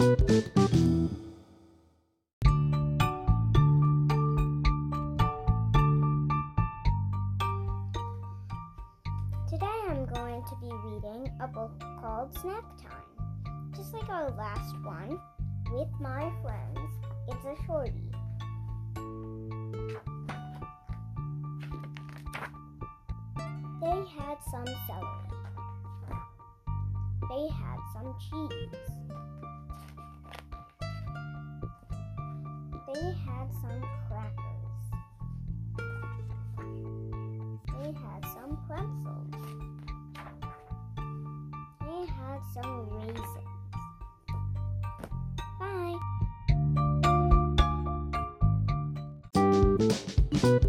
Today I'm going to be reading a book called Snack Time. Just like our last one, with my friends, it's a shorty. They had some celery. They had some cheese. They had some crackers. They had some pretzels. They had some raisins. Bye.